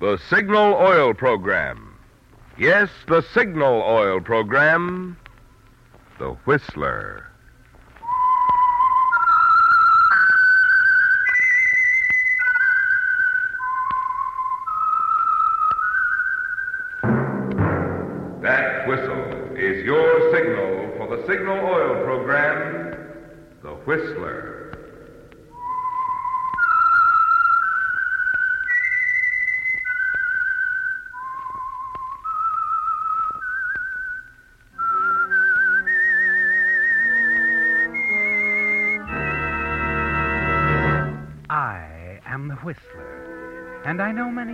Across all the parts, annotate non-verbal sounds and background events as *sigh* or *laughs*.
The Signal Oil Program. Yes, the Signal Oil Program. The Whistler. That whistle is your signal for the Signal Oil Program, The Whistler.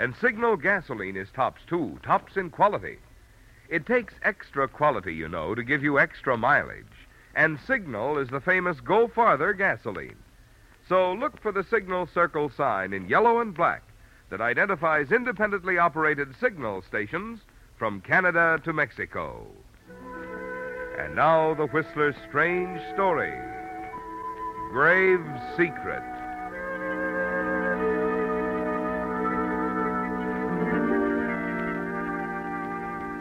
And Signal gasoline is tops, too, tops in quality. It takes extra quality, you know, to give you extra mileage. And Signal is the famous Go Farther gasoline. So look for the Signal Circle sign in yellow and black that identifies independently operated signal stations from Canada to Mexico. And now the Whistler's strange story Grave Secret.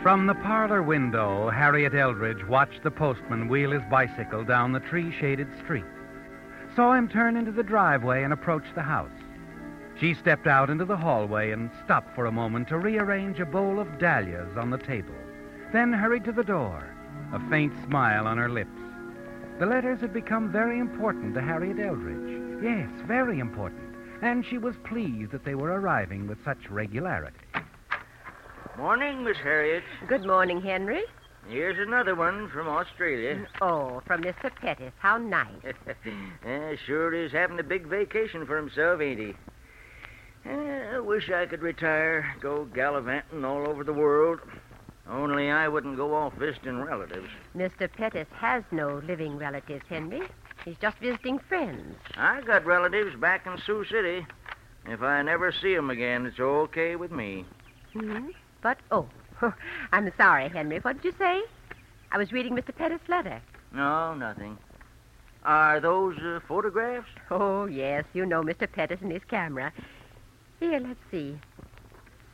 From the parlor window, Harriet Eldridge watched the postman wheel his bicycle down the tree shaded street. Saw him turn into the driveway and approach the house. She stepped out into the hallway and stopped for a moment to rearrange a bowl of dahlias on the table, then hurried to the door, a faint smile on her lips. The letters had become very important to Harriet Eldridge. Yes, very important. And she was pleased that they were arriving with such regularity. Morning, Miss Harriet. Good morning, Henry. Here's another one from Australia. Oh, from Mr. Pettis. How nice. *laughs* Eh, sure is having a big vacation for himself, ain't he? Eh, I wish I could retire, go gallivanting all over the world. Only I wouldn't go off visiting relatives. Mr. Pettis has no living relatives, Henry. He's just visiting friends. I got relatives back in Sioux City. If I never see 'em again, it's okay with me. hmm But, oh, *laughs* I'm sorry, Henry. What did you say? I was reading Mr. Pettis' letter. No, nothing. Are those uh, photographs? *laughs* Oh, yes, you know Mr. Pettis and his camera. Here, let's see.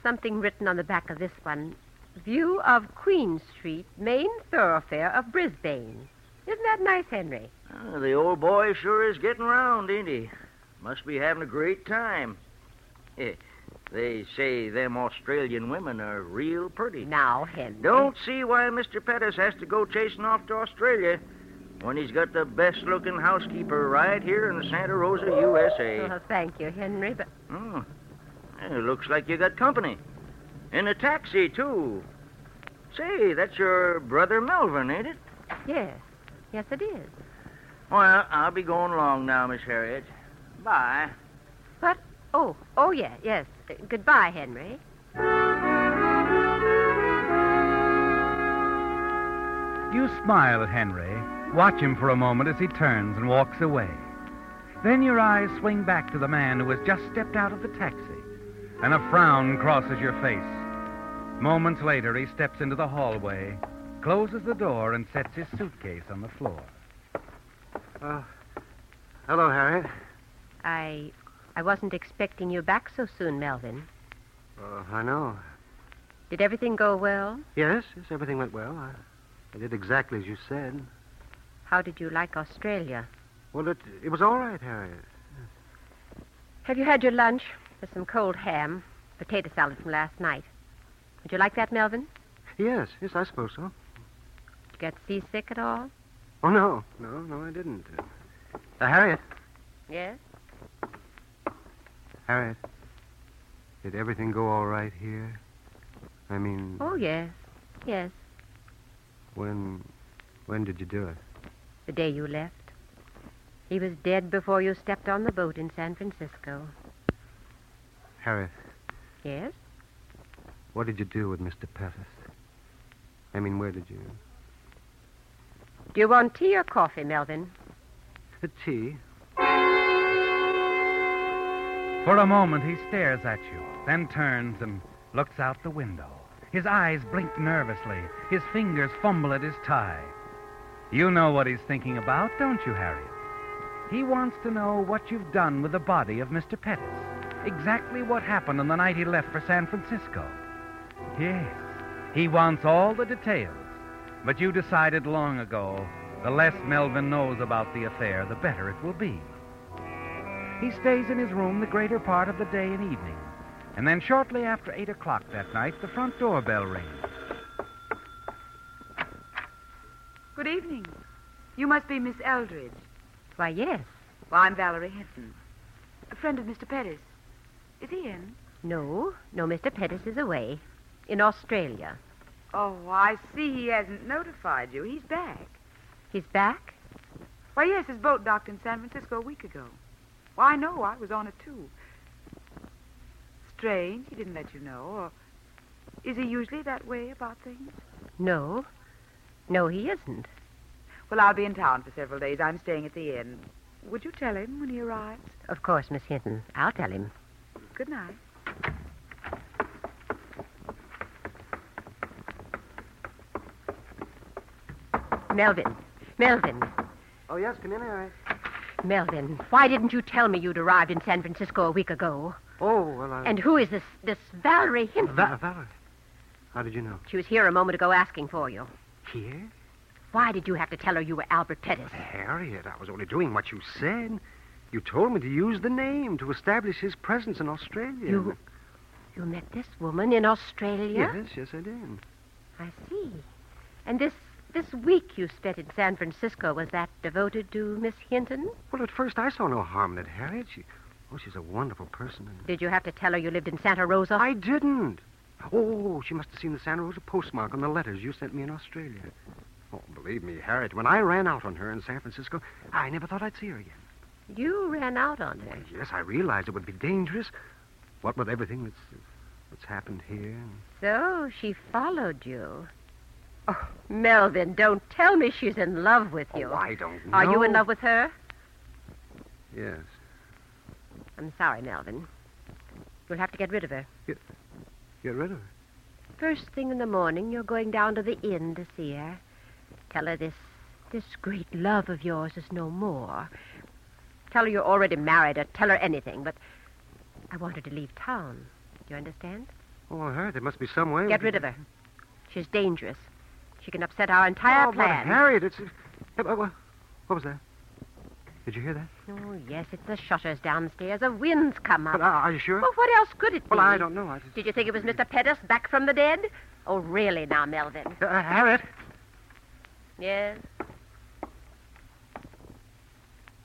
Something written on the back of this one. View of Queen Street, main thoroughfare of Brisbane. Isn't that nice, Henry? Ah, the old boy sure is getting round, ain't he? Must be having a great time. Eh, they say them Australian women are real pretty. Now, Henry. Don't see why Mr. Pettis has to go chasing off to Australia when he's got the best looking housekeeper right here in Santa Rosa, USA. Oh, thank you, Henry, but Hmm. Eh, looks like you got company. In a taxi, too. Say, that's your brother Melvin, ain't it? yes, yes, it is. Well, I'll be going along now, Miss Harriet. Bye. But, oh, oh, yeah, yes. Goodbye, Henry. You smile at Henry, watch him for a moment as he turns and walks away. Then your eyes swing back to the man who has just stepped out of the taxi. and a frown crosses your face. Moments later, he steps into the hallway, closes the door, and sets his suitcase on the floor. Uh, hello, Harriet. I. I wasn't expecting you back so soon, Melvin. Uh, I know. Did everything go well? Yes, yes, everything went well. I, I did exactly as you said. How did you like Australia? Well, it, it was all right, Harriet. Have you had your lunch? There's some cold ham, potato salad from last night. Would you like that, Melvin? Yes, yes, I suppose so. Did you get seasick at all? Oh, no, no, no, I didn't. Uh, Harriet, Yes. Harriet, did everything go all right here? I mean, Oh, yes. Yes. when, when did you do it? The day you left. He was dead before you stepped on the boat in San Francisco. Harriet, Yes? what did you do with Mr. Pettis? I mean, where did you? Do you want tea or coffee, Melvin? The *laughs* tea. For a moment, he stares at you, then turns and looks out the window. His eyes blink nervously. His fingers fumble at his tie. You know what he's thinking about, don't you, Harriet? He wants to know what you've done with the body of Mr. Pettis. Exactly what happened on the night he left for San Francisco. Yes, he wants all the details. But you decided long ago the less Melvin knows about the affair, the better it will be. He stays in his room the greater part of the day and evening. And then shortly after 8 o'clock that night, the front door bell rings. Good evening. You must be Miss Eldridge. Why, yes. Well, I'm Valerie Hinton, a friend of Mr. Pettis. Is he in? No, no, Mr. Pettis is away. In Australia. Oh, I see he hasn't notified you. He's back. He's back? Why, yes, his boat docked in San Francisco a week ago. Well, I know. I was on it, too. Strange. He didn't let you know. Or is he usually that way about things? No. No, he isn't. Well, I'll be in town for several days. I'm staying at the inn. Would you tell him when he arrives? Of course, Miss Hinton. I'll tell him. Good night. Melvin. Melvin. Oh, yes, come in, Harriet. Melvin, why didn't you tell me you'd arrived in San Francisco a week ago? Oh, well, I. And who is this this Valerie Hinton? Va- Valerie. How did you know? She was here a moment ago asking for you. Here? Why did you have to tell her you were Albert Pettis? Harriet, I was only doing what you said. You told me to use the name to establish his presence in Australia. You you met this woman in Australia? Yes, yes, I did. I see. And this this week you spent in San Francisco was that devoted to Miss Hinton? Well, at first I saw no harm in it, Harriet. She, oh, she's a wonderful person. And Did you have to tell her you lived in Santa Rosa? I didn't. Oh, she must have seen the Santa Rosa postmark on the letters you sent me in Australia. Oh, believe me, Harriet, when I ran out on her in San Francisco, I never thought I'd see her again. You ran out on her. Why, yes, I realized it would be dangerous. What with everything that's that's happened here. So she followed you. Oh, Melvin, don't tell me she's in love with you. Oh, I don't know. Are you in love with her? Yes. I'm sorry, Melvin. You'll have to get rid of her. Get rid of her. First thing in the morning, you're going down to the inn to see her. Tell her this this great love of yours is no more. Tell her you're already married, or tell her anything, but I want her to leave town. Do you understand? Oh, Harriet, there must be some way. Get rid of her. She's dangerous. She can upset our entire oh, but plan. Harriet, it's. Hey, what, what what was that? Did you hear that? Oh, yes, it's the shutters downstairs. A wind's come up. But, uh, are you sure? Well, what else could it be? Well, I don't know. I just... Did you think it was Mr. Pettis back from the dead? Oh, really now, Melvin? Uh, Harriet, Yes?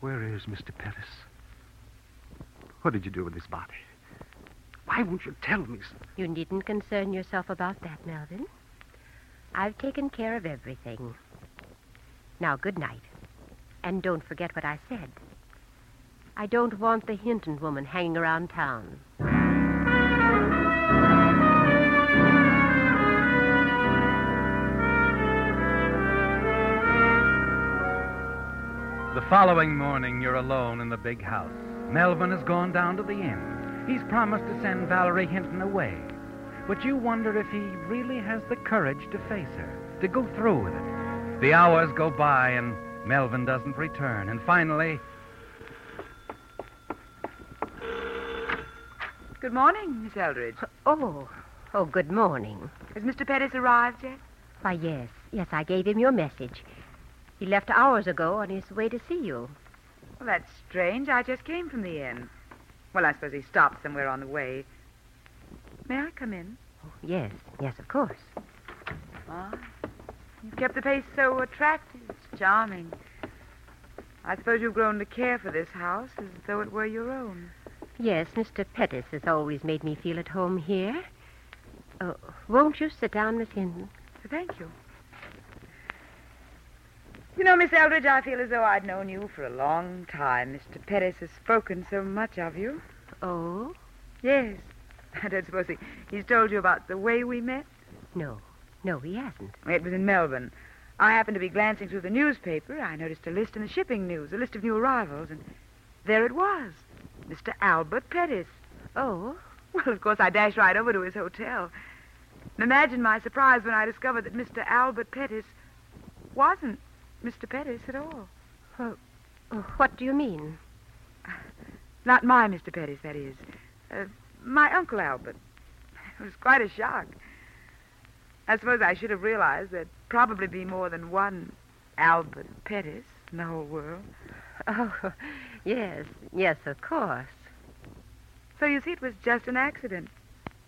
where is Mr. Pettis? What did you do with his body? Why won't you tell me? You needn't concern yourself about that, Melvin. I've taken care of everything. Now, good night. And don't forget what I said. I don't want the Hinton woman hanging around town. The following morning, you're alone in the big house. Melvin has gone down to the inn. He's promised to send Valerie Hinton away. But you wonder if he really has the courage to face her, to go through with it. The hours go by and Melvin doesn't return. And finally, Good morning, Miss Eldridge. Oh, oh, good morning. Has Mr. Pettis arrived yet? Why, yes, yes, I gave him your message. He left hours ago on his way to see you. Well, that's strange. I just came from the inn. Well, I suppose he stopped somewhere on the way. May I come in? Oh, yes, yes, of course. Ah, you've kept the place so attractive. It's charming. I suppose you've grown to care for this house as though it were your own. Yes, Mr. Pettis has always made me feel at home here. Oh, won't you sit down, Miss Hinton? Thank you. You know, Miss Eldridge, I feel as though I'd known you for a long time. Mr. Pettis has spoken so much of you. Oh? Yes. *laughs* I don't suppose he, he's told you about the way we met? No, no, he hasn't. It was in Melbourne. I happened to be glancing through the newspaper. I noticed a list in the shipping news, a list of new arrivals, and there it was. Mr. Albert Pettis. Oh? Well, of course, I dashed right over to his hotel. And imagine my surprise when I discovered that Mr. Albert Pettis wasn't Mr. Pettis at all. Oh, what do you mean? Not my Mr. Pettis, that is. Uh, my Uncle Albert. It was quite a shock. I suppose I should have realized there'd probably be more than one Albert Pettis in the whole world. Oh, *laughs* yes, yes, of course. So you see, it was just an accident.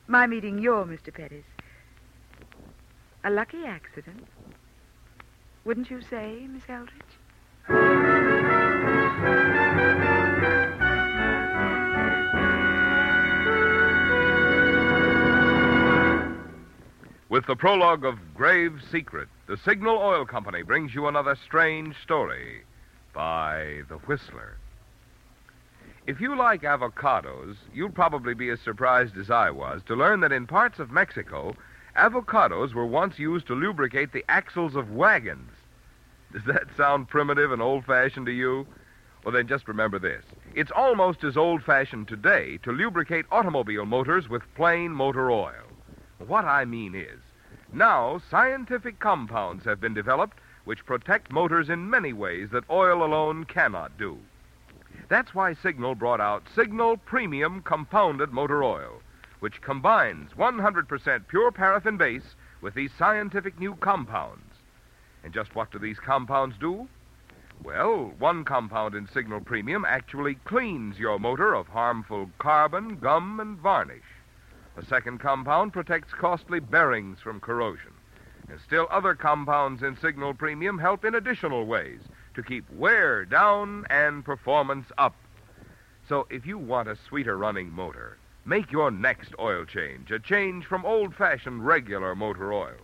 My meeting your Mr. Pettis. A lucky accident. Wouldn't you say, Miss Eldridge? With the prologue of Grave Secret, the Signal Oil Company brings you another strange story by The Whistler. If you like avocados, you'll probably be as surprised as I was to learn that in parts of Mexico, avocados were once used to lubricate the axles of wagons. Does that sound primitive and old fashioned to you? Well, then just remember this it's almost as old fashioned today to lubricate automobile motors with plain motor oil. What I mean is, now scientific compounds have been developed which protect motors in many ways that oil alone cannot do. That's why Signal brought out Signal Premium Compounded Motor Oil, which combines 100% pure paraffin base with these scientific new compounds. And just what do these compounds do? Well, one compound in Signal Premium actually cleans your motor of harmful carbon, gum, and varnish. A second compound protects costly bearings from corrosion. And still other compounds in Signal Premium help in additional ways to keep wear down and performance up. So if you want a sweeter running motor, make your next oil change a change from old fashioned regular motor oil.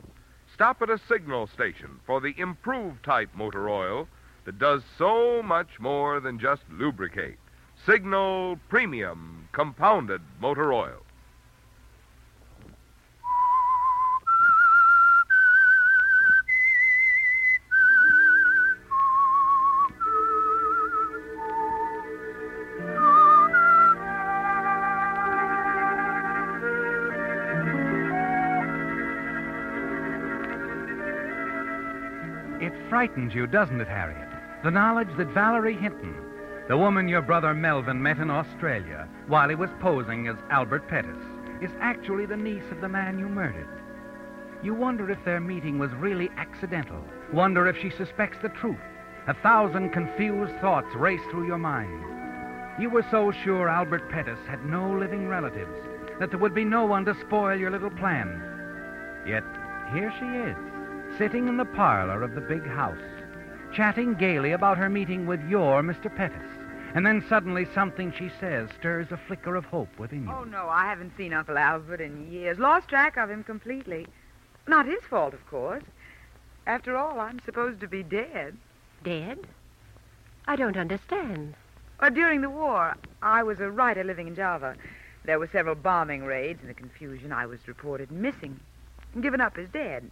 Stop at a signal station for the improved type motor oil that does so much more than just lubricate. Signal Premium Compounded Motor Oil. It frightens you, doesn't it, Harriet? The knowledge that Valerie Hinton, the woman your brother Melvin met in Australia while he was posing as Albert Pettis, is actually the niece of the man you murdered. You wonder if their meeting was really accidental. Wonder if she suspects the truth. A thousand confused thoughts race through your mind. You were so sure Albert Pettis had no living relatives, that there would be no one to spoil your little plan. Yet here she is, sitting in the parlor of the big house, chatting gaily about her meeting with your Mr. Pettis. And then suddenly something she says stirs a flicker of hope within you. Oh, no, I haven't seen Uncle Albert in years. Lost track of him completely. Not his fault, of course. After all, I'm supposed to be dead. Dead? I don't understand. Uh, during the war, I was a writer living in Java. There were several bombing raids. In the confusion, I was reported missing and given up as dead.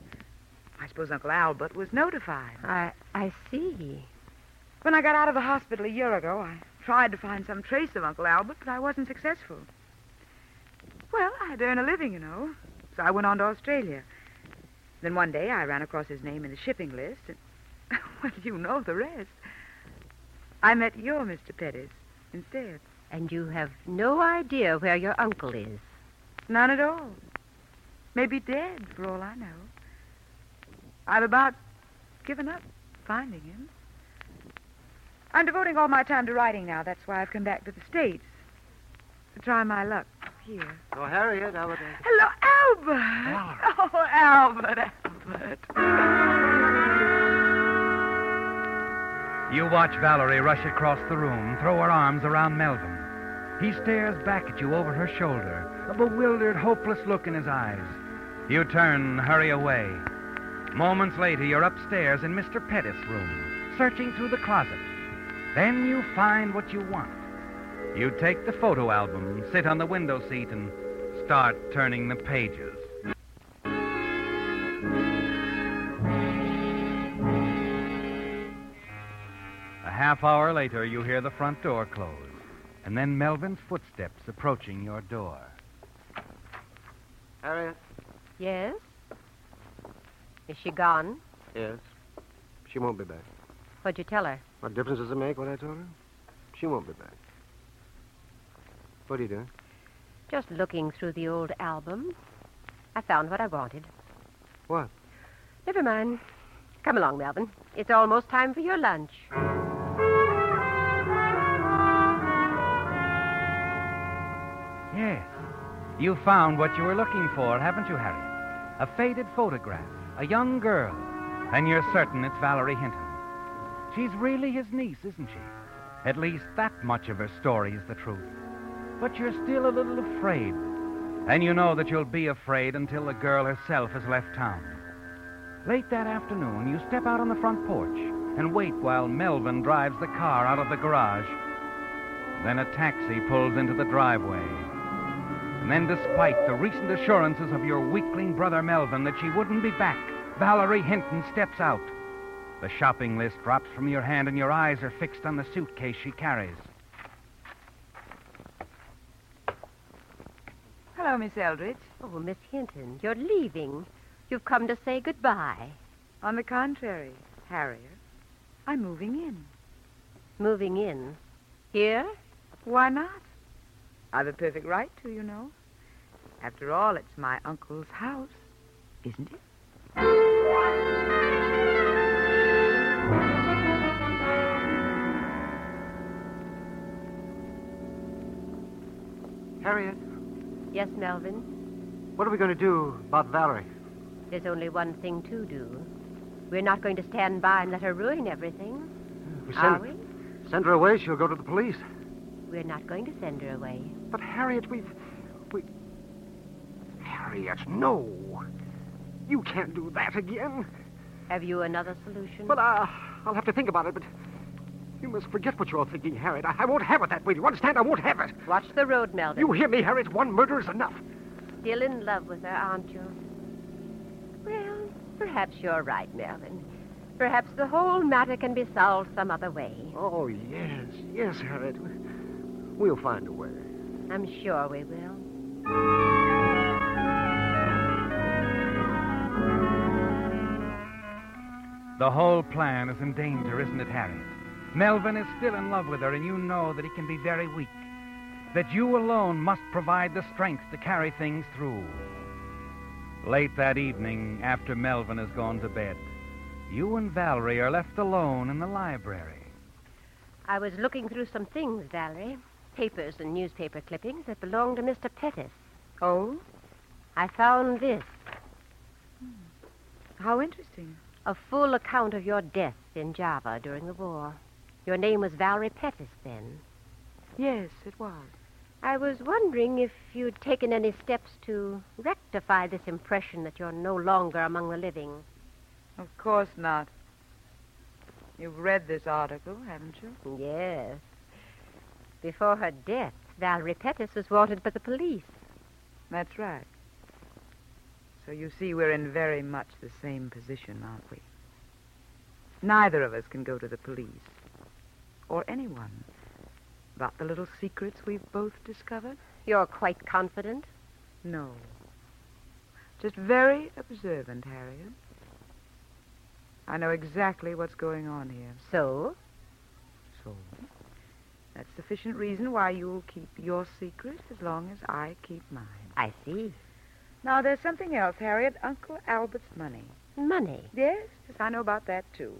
I suppose Uncle Albert was notified. I I see. When I got out of the hospital a year ago, I tried to find some trace of Uncle Albert, but I wasn't successful. Well, I had to earn a living, you know. So I went on to Australia. Then one day I ran across his name in the shipping list, and, *laughs* well, you know the rest. I met your Mr. Pettis instead. And you have no idea where your uncle is. None at all. Maybe dead, for all I know. I've about given up finding him. I'm devoting all my time to writing now. That's why I've come back to the States. To try my luck here. Oh, Harriet, how about Hello, Albert. Oh, Albert, Albert. You watch Valerie rush across the room, throw her arms around Melvin. He stares back at you over her shoulder, a bewildered, hopeless look in his eyes. You turn, hurry away. Moments later, you're upstairs in Mr. Pettis' room, searching through the closet. Then you find what you want. You take the photo album, sit on the window seat, and start turning the pages. A half hour later, you hear the front door close, and then Melvin's footsteps approaching your door. Harriet? Yes? Is she gone? Yes. She won't be back. What'd you tell her? What difference does it make what I told her? She won't be back. What are you doing? Just looking through the old album. I found what I wanted. What? Never mind. Come along, Melvin. It's almost time for your lunch. Yes. You found what you were looking for, haven't you, Harriet? A faded photograph, a young girl, and you're certain it's Valerie Hinton. She's really his niece, isn't she? At least that much of her story is the truth. But you're still a little afraid. And you know that you'll be afraid until the girl herself has left town. Late that afternoon, you step out on the front porch and wait while Melvin drives the car out of the garage. Then a taxi pulls into the driveway. And then, despite the recent assurances of your weakling brother Melvin that she wouldn't be back, Valerie Hinton steps out. The shopping list drops from your hand, and your eyes are fixed on the suitcase she carries. Hello, Miss Eldridge. Oh, Miss Hinton, you're leaving. You've come to say goodbye. On the contrary, Harriet, I'm moving in. Moving in. Here? Why not? I've a perfect right to, you know. After all, it's my uncle's house, isn't it? Harriet, Yes, Melvin. what are we going to do about Valerie? There's only one thing to do. We're not going to stand by and let her ruin everything, We are send, we? send her away, she'll go to the police. We're not going to send her away. But Harriet, we've. We. Harriet, no. You can't do that again. Have you another solution? Well, uh, I'll have to think about it, but. You must forget what you're thinking, Harriet. I, I won't have it that way. Do you understand? I won't have it. Watch the road, Melvin. You hear me, Harriet? One murder is enough. Still in love with her, aren't you? Well, perhaps you're right, Melvin. Perhaps the whole matter can be solved some other way. Oh, yes, yes, Harriet. We'll find a way. I'm sure we will. The whole plan is in danger, isn't it, Harriet? Melvin is still in love with her, and you know that he can be very weak. That you alone must provide the strength to carry things through. Late that evening, after Melvin has gone to bed, you and Valerie are left alone in the library. I was looking through some things, Valerie. Papers and newspaper clippings that belonged to Mr. Pettis. Oh? I found this hmm. How interesting. a full account of your death in Java during the war. Your name was Valerie Pettis then. Yes, it was. I was wondering if you'd taken any steps to rectify this impression that you're no longer among the living. Of course not. You've read this article, haven't you? Yes. Before her death, Valerie Pettis was wanted by the police. That's right. So you see, we're in very much the same position, aren't we? Neither of us can go to the police, or anyone, about the little secrets we've both discovered. You're quite confident? No. Just very observant, Harriet. I know exactly what's going on here. So? So? That's sufficient reason why you'll keep your secret as long as I keep mine. I see. Now, there's something else, Harriet. Uncle Albert's money. Money. Yes, yes, I know about that, too.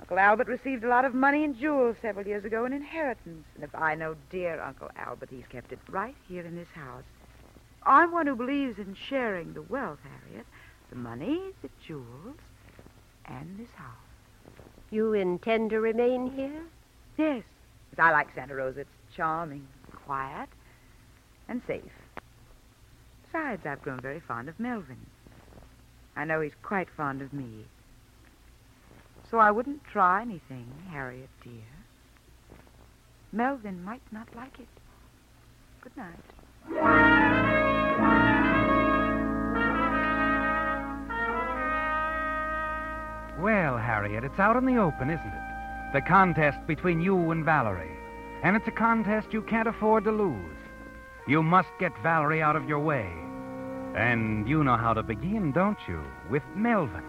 Uncle Albert received a lot of money and jewels several years ago, an inheritance. And if I know dear Uncle Albert, he's kept it right here in this house. I'm one who believes in sharing the wealth, Harriet. The money, the jewels, and this house. You intend to remain here? Yes. I like Santa Rosa. It's charming, quiet, and safe. Besides, I've grown very fond of Melvin. I know he's quite fond of me. So I wouldn't try anything, Harriet, dear. Melvin might not like it. Good night. Well, Harriet, it's out in the open, isn't it? The contest between you and Valerie. And it's a contest you can't afford to lose. You must get Valerie out of your way. And you know how to begin, don't you? With Melvin.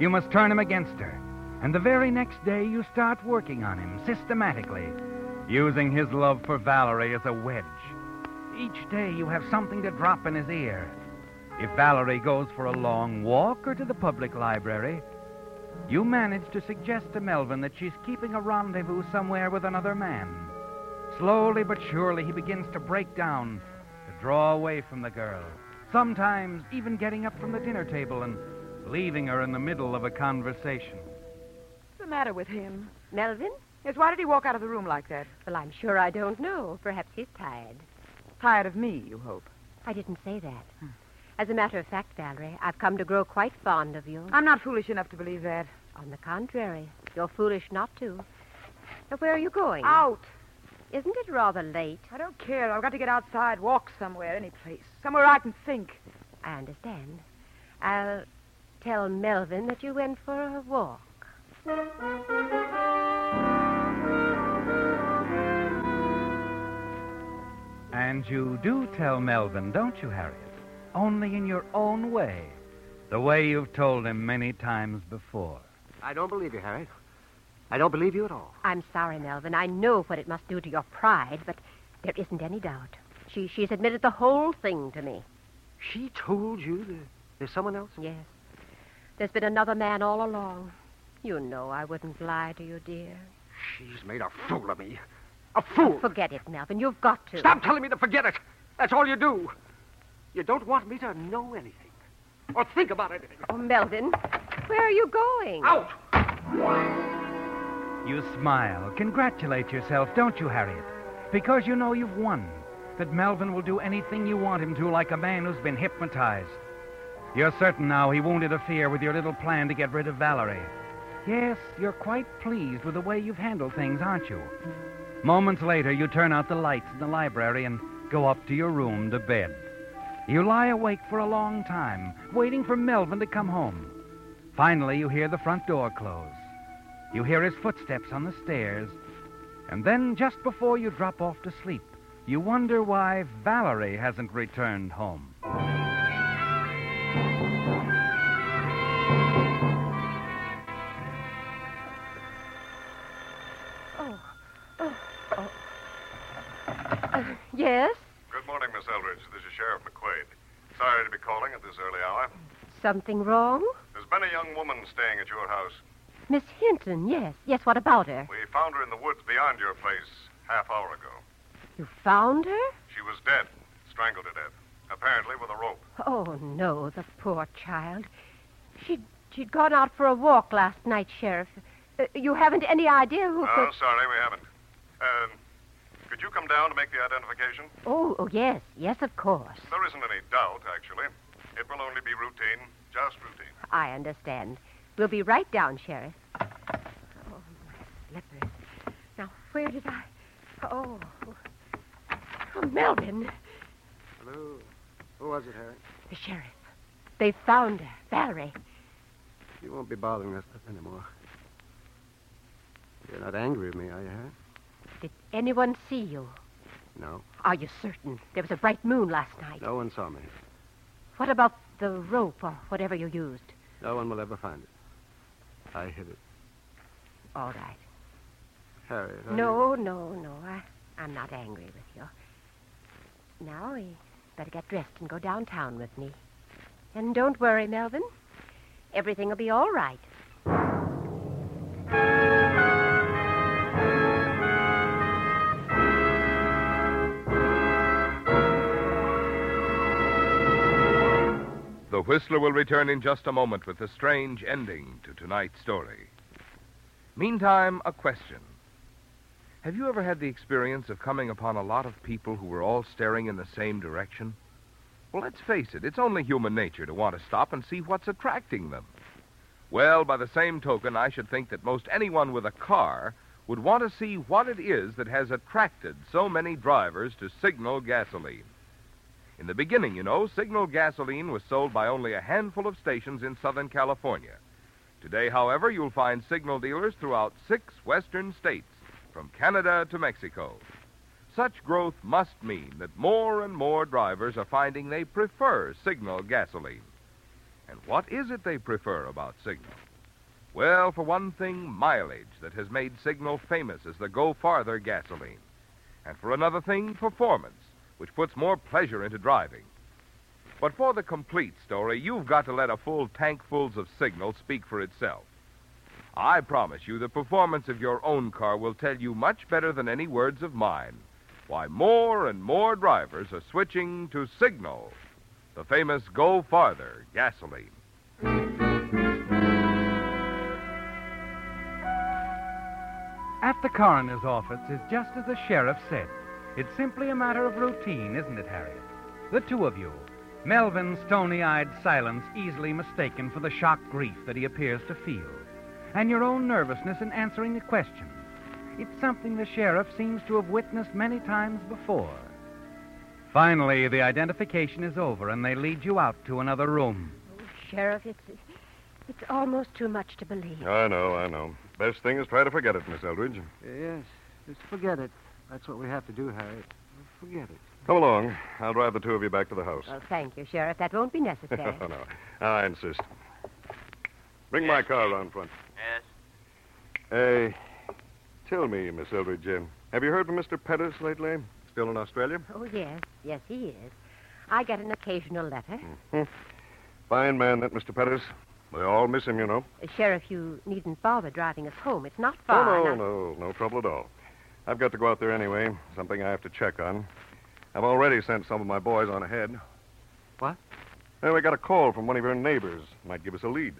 You must turn him against her. And the very next day, you start working on him systematically, using his love for Valerie as a wedge. Each day, you have something to drop in his ear. If Valerie goes for a long walk or to the public library, you manage to suggest to Melvin that she's keeping a rendezvous somewhere with another man. Slowly but surely, he begins to break down, to draw away from the girl. Sometimes even getting up from the dinner table and leaving her in the middle of a conversation. What's the matter with him? Melvin? Yes, why did he walk out of the room like that? Well, I'm sure I don't know. Perhaps he's tired. Tired of me, you hope. I didn't say that. Hmm. As a matter of fact, Valerie, I've come to grow quite fond of you. I'm not foolish enough to believe that. On the contrary, you're foolish not to. Now, where are you going? Out. Isn't it rather late? I don't care. I've got to get outside, walk somewhere, any place. Somewhere I can think. I understand. I'll tell Melvin that you went for a walk. And you do tell Melvin, don't you, Harriet? Only in your own way. The way you've told him many times before. I don't believe you, Harriet. I don't believe you at all. I'm sorry, Melvin. I know what it must do to your pride, but there isn't any doubt. She, she's admitted the whole thing to me. She told you that there's someone else? Yes. There's been another man all along. You know I wouldn't lie to you, dear. She's made a fool of me. A fool. Forget it, Melvin. You've got to. Stop telling me to forget it. That's all you do. You don't want me to know anything or think about anything. Oh, Melvin, where are you going? Out! You smile, congratulate yourself, don't you, Harriet? Because you know you've won. That Melvin will do anything you want him to, like a man who's been hypnotized. You're certain now he won't interfere with your little plan to get rid of Valerie. Yes, you're quite pleased with the way you've handled things, aren't you? Moments later, you turn out the lights in the library and go up to your room to bed. You lie awake for a long time, waiting for Melvin to come home. Finally, you hear the front door close. You hear his footsteps on the stairs. And then, just before you drop off to sleep, you wonder why Valerie hasn't returned home. Something wrong? There's been a young woman staying at your house. Miss Hinton, yes. Yes, what about her? We found her in the woods beyond your place half hour ago. You found her? She was dead, strangled to death, apparently with a rope. Oh, no, the poor child. She'd, she'd gone out for a walk last night, Sheriff. Uh, you haven't any idea who Oh, could... sorry, we haven't. Um, could you come down to make the identification? Oh, oh, yes, yes, of course. There isn't any doubt, actually. It will only be routine, just routine. I understand. We'll be right down, Sheriff. Oh, my slippers. Now, where did I... Oh, oh Melvin, Hello. Who was it, Harriet? the sheriff. They found her, Valerie. You won't be bothering us anymore. You're not angry with me, are you, Harriet? Did anyone see you? No. Are you certain? There was a bright moon last night. No one saw me. What about the rope or whatever you used? No one will ever find it. I hid it. All right. Harriet. are No, no, no. I, I'm not angry with you. Now we better get dressed and go downtown with me. And don't worry, Melvin. Everything will be all right. The Whistler will return in just a moment with a strange ending to tonight's story. Meantime, a question. Have you ever had the experience of coming upon a lot of people who were all staring in the same direction? Well, let's face it, it's only human nature to want to stop and see what's attracting them. Well, by the same token, I should think that most anyone with a car would want to see what it is that has attracted so many drivers to Signal gasoline. In the beginning, you know, Signal gasoline was sold by only a handful of stations in Southern California. Today, however, you'll find Signal dealers throughout six western states, from Canada to Mexico. Such growth must mean that more and more drivers are finding they prefer Signal gasoline. And what is it they prefer about Signal? Well, for one thing, mileage that has made Signal famous as the Go Farther gasoline. And for another thing, performance, which puts more pleasure into driving. But for the complete story, you've got to let a full tankfuls of Signal speak for itself. I promise you the performance of your own car will tell you much better than any words of mine why more and more drivers are switching to Signal, the famous Go Farther gasoline. At the coroner's office is just as the sheriff said. It's simply a matter of routine, isn't it, Harriet? The two of you. Melvin's stony eyed silence easily mistaken for the shocked grief that he appears to feel, and your own nervousness in answering the questions. It's something the sheriff seems to have witnessed many times before. Finally, the identification is over, and they lead you out to another room. Oh, Sheriff, it's it's almost too much to believe. I know, I know. Best thing is try to forget it, Miss Eldridge. Yes. Just forget it. That's what we have to do, Harry. Forget it. Come along. I'll drive the two of you back to the house. Well, thank you, Sheriff. That won't be necessary. *laughs* no, no. I insist. Bring my car around front. Yes. Hey, tell me, Miss Eldridge, uh, have you heard from Mr. Pettis lately? Still in Australia? Oh, yes. Yes, he is. I get an occasional letter. Hmm. Fine man, that Mr. Pettis. We all miss him, you know. Uh, Sheriff, you needn't bother driving us home. It's not Oh, far. no, and no, no trouble at all. I've got to go out there anyway. Something I have to check on. I've already sent some of my boys on ahead. What? Well, we got a call from one of your neighbors. Might give us a lead.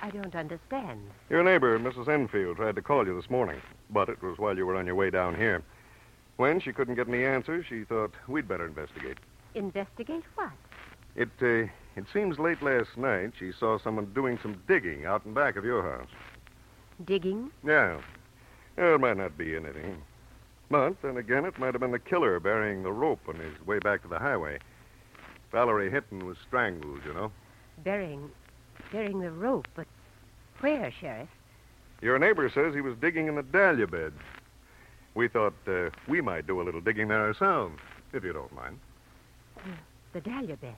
I don't understand. Your neighbor, Mrs. Enfield, tried to call you this morning, but it was while you were on your way down here. When she couldn't get any answers, she thought we'd better investigate. Investigate what? It, uh, it seems late last night she saw someone doing some digging out in back of your house. Digging? Yeah. Well, it might not be anything. But then again, it might have been the killer burying the rope on his way back to the highway. Valerie Hinton was strangled, you know. Burying, burying the rope, but where, Sheriff? Your neighbor says he was digging in the dahlia bed. We thought uh, we might do a little digging there ourselves, if you don't mind. The dahlia bed.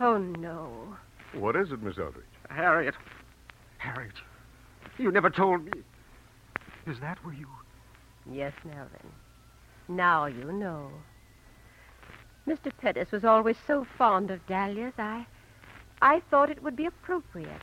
Oh, no. What is it, Miss Eldridge? Harriet. Harriet. You never told me. Is that where you. Yes, Melvin. Now you know. Mr. Pettis was always so fond of dahlias, I I thought it would be appropriate.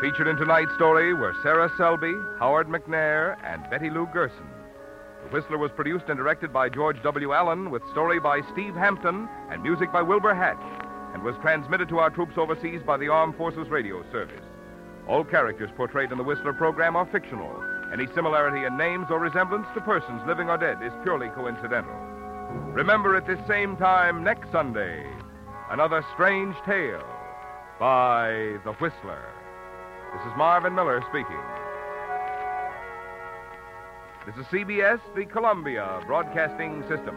Featured in tonight's story were Sarah Selby, Howard McNear, and Betty Lou Gerson. The Whistler was produced and directed by George W. Allen, with story by Steve Hampton and music by Wilbur Hatch, and was transmitted to our troops overseas by the Armed Forces Radio Service. All characters portrayed in the Whistler program are fictional. Any similarity in names or resemblance to persons living or dead is purely coincidental. Remember at this same time next Sunday, another strange tale by The Whistler. This is Marvin Miller speaking. This is CBS, the Columbia Broadcasting System.